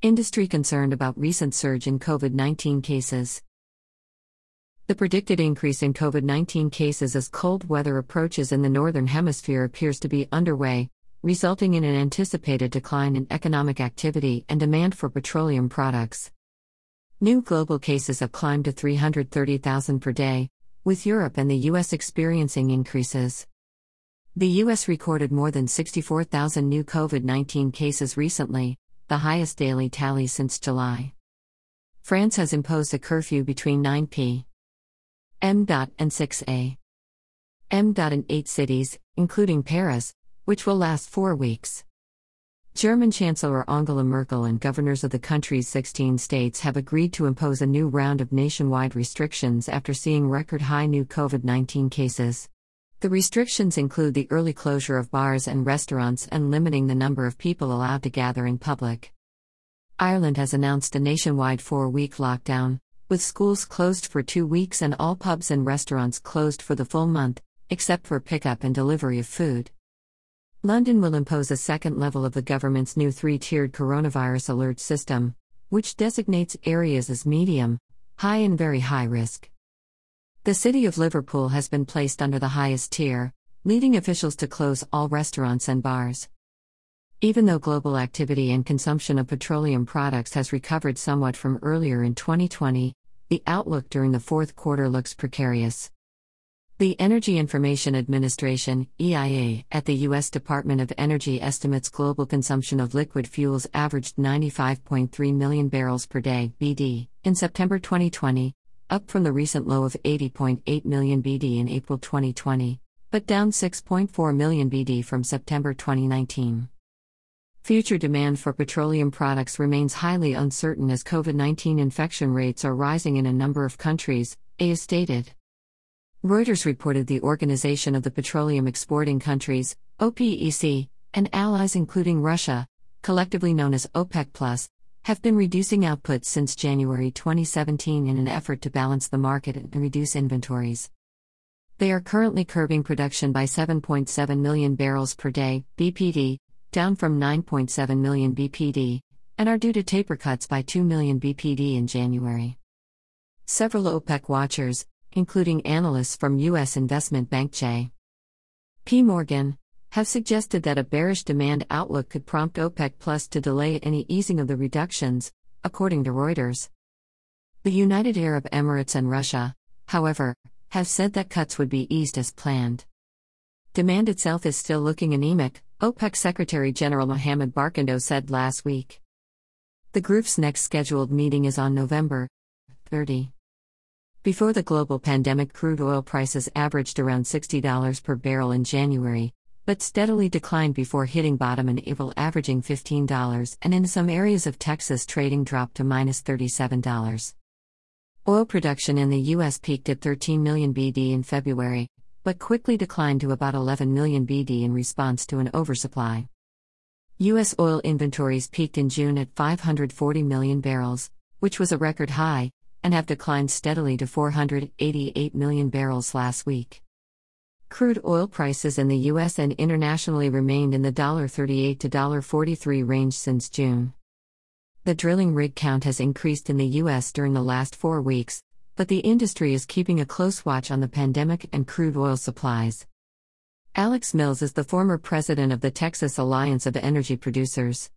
Industry concerned about recent surge in COVID 19 cases. The predicted increase in COVID 19 cases as cold weather approaches in the Northern Hemisphere appears to be underway, resulting in an anticipated decline in economic activity and demand for petroleum products. New global cases have climbed to 330,000 per day, with Europe and the US experiencing increases. The US recorded more than 64,000 new COVID 19 cases recently, the highest daily tally since July. France has imposed a curfew between 9 p. M. and 6 a. M. in eight cities, including Paris, which will last four weeks. German Chancellor Angela Merkel and governors of the country's 16 states have agreed to impose a new round of nationwide restrictions after seeing record high new COVID 19 cases. The restrictions include the early closure of bars and restaurants and limiting the number of people allowed to gather in public. Ireland has announced a nationwide four week lockdown, with schools closed for two weeks and all pubs and restaurants closed for the full month, except for pickup and delivery of food. London will impose a second level of the government's new three tiered coronavirus alert system, which designates areas as medium, high, and very high risk. The city of Liverpool has been placed under the highest tier, leading officials to close all restaurants and bars. Even though global activity and consumption of petroleum products has recovered somewhat from earlier in 2020, the outlook during the fourth quarter looks precarious. The Energy Information Administration, EIA, at the U.S. Department of Energy estimates global consumption of liquid fuels averaged 95.3 million barrels per day (BD) in September 2020, up from the recent low of 80.8 million BD in April 2020, but down 6.4 million BD from September 2019. Future demand for petroleum products remains highly uncertain as COVID 19 infection rates are rising in a number of countries, EIA stated. Reuters reported the Organization of the Petroleum Exporting Countries, OPEC, and allies including Russia, collectively known as OPEC Plus, have been reducing output since January 2017 in an effort to balance the market and reduce inventories. They are currently curbing production by 7.7 million barrels per day, BPD, down from 9.7 million BPD, and are due to taper cuts by 2 million BPD in January. Several OPEC watchers, including analysts from U.S. investment bank J. P. Morgan, have suggested that a bearish demand outlook could prompt OPEC Plus to delay any easing of the reductions, according to Reuters. The United Arab Emirates and Russia, however, have said that cuts would be eased as planned. Demand itself is still looking anemic, OPEC Secretary General Mohamed Barkindo said last week. The group's next scheduled meeting is on November 30. Before the global pandemic, crude oil prices averaged around $60 per barrel in January, but steadily declined before hitting bottom in April, averaging $15, and in some areas of Texas, trading dropped to minus $37. Oil production in the U.S. peaked at 13 million BD in February, but quickly declined to about 11 million BD in response to an oversupply. U.S. oil inventories peaked in June at 540 million barrels, which was a record high, and have declined steadily to 488 million barrels last week. Crude oil prices in the US and internationally remained in the $38 to $43 range since June. The drilling rig count has increased in the US during the last four weeks, but the industry is keeping a close watch on the pandemic and crude oil supplies. Alex Mills is the former president of the Texas Alliance of Energy Producers.